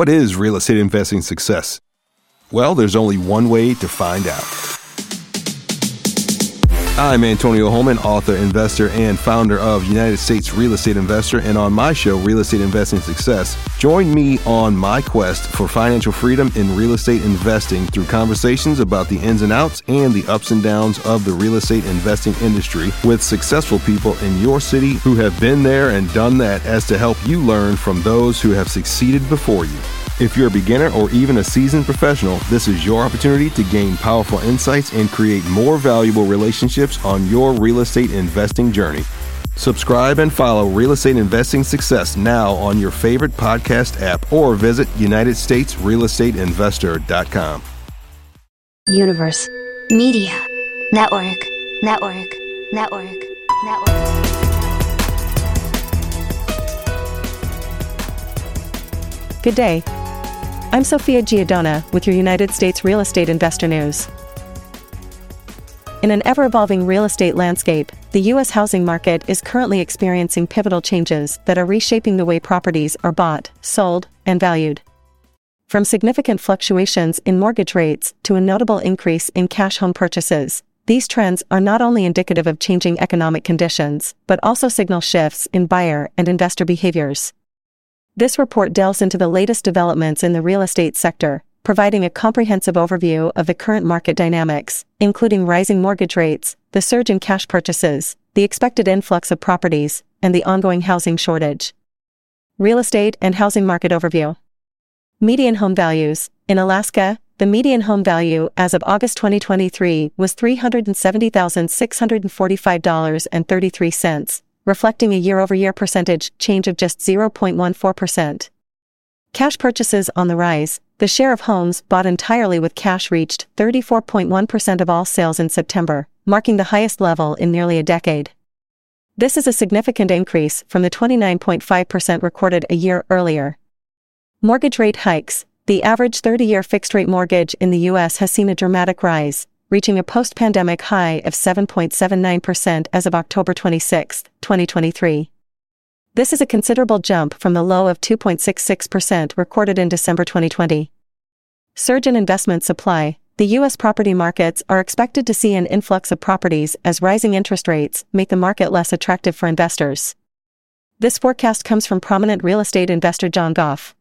What is real estate investing success? Well, there's only one way to find out. I'm Antonio Holman, author, investor, and founder of United States Real Estate Investor. And on my show, Real Estate Investing Success, join me on my quest for financial freedom in real estate investing through conversations about the ins and outs and the ups and downs of the real estate investing industry with successful people in your city who have been there and done that as to help you learn from those who have succeeded before you. If you're a beginner or even a seasoned professional, this is your opportunity to gain powerful insights and create more valuable relationships on your real estate investing journey. Subscribe and follow Real Estate Investing Success now on your favorite podcast app or visit UnitedStatesRealEstateInvestor.com. Universe. Media. Network. Network. Network. Network. Good day. I'm Sophia Giordana with your United States Real Estate Investor News. In an ever evolving real estate landscape, the U.S. housing market is currently experiencing pivotal changes that are reshaping the way properties are bought, sold, and valued. From significant fluctuations in mortgage rates to a notable increase in cash home purchases, these trends are not only indicative of changing economic conditions, but also signal shifts in buyer and investor behaviors. This report delves into the latest developments in the real estate sector, providing a comprehensive overview of the current market dynamics, including rising mortgage rates, the surge in cash purchases, the expected influx of properties, and the ongoing housing shortage. Real estate and housing market overview. Median home values. In Alaska, the median home value as of August 2023 was $370,645.33, reflecting a year-over-year percentage change of just 0.14%. Cash purchases on the rise, the share of homes bought entirely with cash reached 34.1% of all sales in September, marking the highest level in nearly a decade. This is a significant increase from the 29.5% recorded a year earlier. Mortgage rate hikes. The average 30 year fixed rate mortgage in the U.S. has seen a dramatic rise, reaching a post pandemic high of 7.79% as of October 26, 2023. This is a considerable jump from the low of 2.66% recorded in December 2020. Surge in investment supply. The U.S. property markets are expected to see an influx of properties as rising interest rates make the market less attractive for investors. This forecast comes from prominent real estate investor John Goff.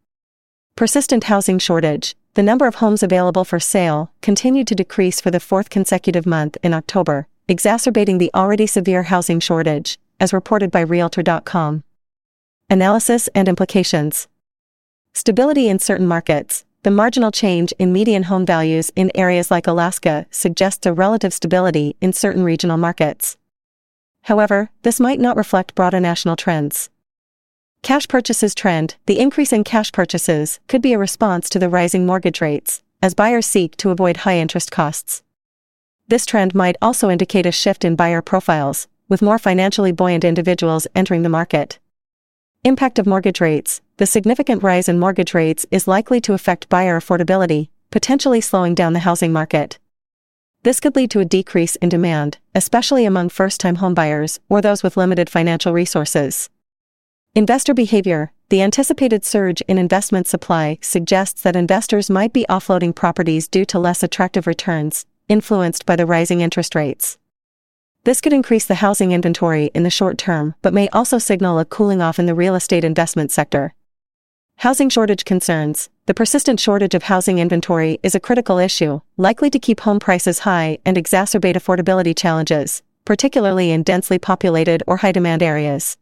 Persistent housing shortage the number of homes available for sale continued to decrease for the fourth consecutive month in October, exacerbating the already severe housing shortage, as reported by Realtor.com. Analysis and implications Stability in certain markets. The marginal change in median home values in areas like Alaska suggests a relative stability in certain regional markets. However, this might not reflect broader national trends. Cash purchases trend The increase in cash purchases could be a response to the rising mortgage rates, as buyers seek to avoid high interest costs. This trend might also indicate a shift in buyer profiles, with more financially buoyant individuals entering the market. Impact of mortgage rates The significant rise in mortgage rates is likely to affect buyer affordability, potentially slowing down the housing market. This could lead to a decrease in demand, especially among first time homebuyers or those with limited financial resources. Investor behavior The anticipated surge in investment supply suggests that investors might be offloading properties due to less attractive returns, influenced by the rising interest rates. This could increase the housing inventory in the short term but may also signal a cooling off in the real estate investment sector. Housing shortage concerns The persistent shortage of housing inventory is a critical issue, likely to keep home prices high and exacerbate affordability challenges, particularly in densely populated or high demand areas.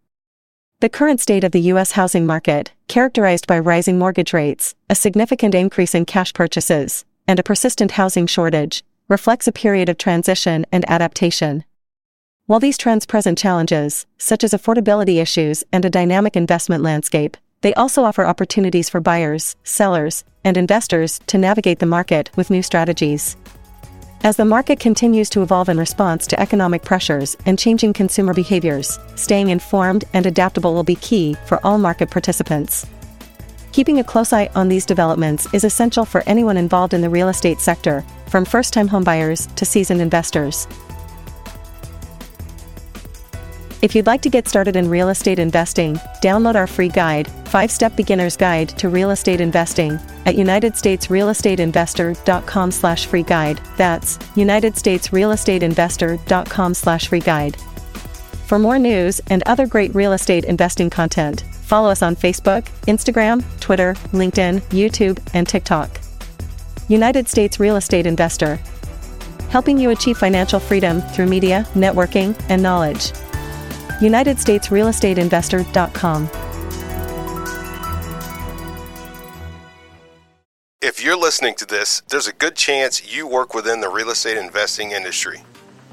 The current state of the U.S. housing market, characterized by rising mortgage rates, a significant increase in cash purchases, and a persistent housing shortage, reflects a period of transition and adaptation. While these trends present challenges, such as affordability issues and a dynamic investment landscape, they also offer opportunities for buyers, sellers, and investors to navigate the market with new strategies. As the market continues to evolve in response to economic pressures and changing consumer behaviors, staying informed and adaptable will be key for all market participants. Keeping a close eye on these developments is essential for anyone involved in the real estate sector, from first time homebuyers to seasoned investors. If you'd like to get started in real estate investing, download our free guide, 5-Step Beginner's Guide to Real Estate Investing, at unitedstatesrealestateinvestor.com slash free guide. That's unitedstatesrealestateinvestor.com slash free guide. For more news and other great real estate investing content, follow us on Facebook, Instagram, Twitter, LinkedIn, YouTube, and TikTok. United States Real Estate Investor. Helping you achieve financial freedom through media, networking, and knowledge. UnitedStatesRealEstateInvestor.com. If you're listening to this, there's a good chance you work within the real estate investing industry.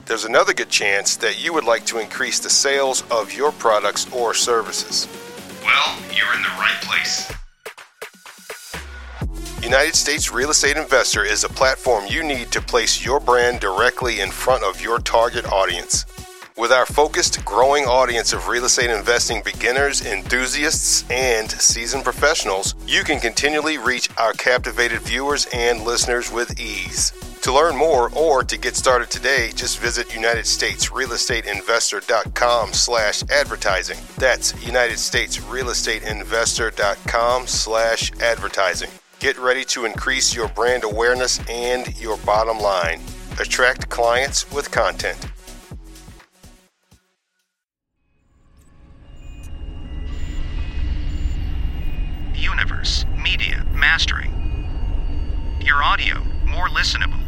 There's another good chance that you would like to increase the sales of your products or services. Well, you're in the right place. United States Real Estate Investor is a platform you need to place your brand directly in front of your target audience. With our focused, growing audience of real estate investing beginners, enthusiasts, and seasoned professionals, you can continually reach our captivated viewers and listeners with ease. To learn more or to get started today, just visit UnitedStatesRealEstateInvestor.com slash advertising. That's UnitedStatesRealEstateInvestor.com slash advertising. Get ready to increase your brand awareness and your bottom line. Attract clients with content. universe, media, mastering. Your audio, more listenable.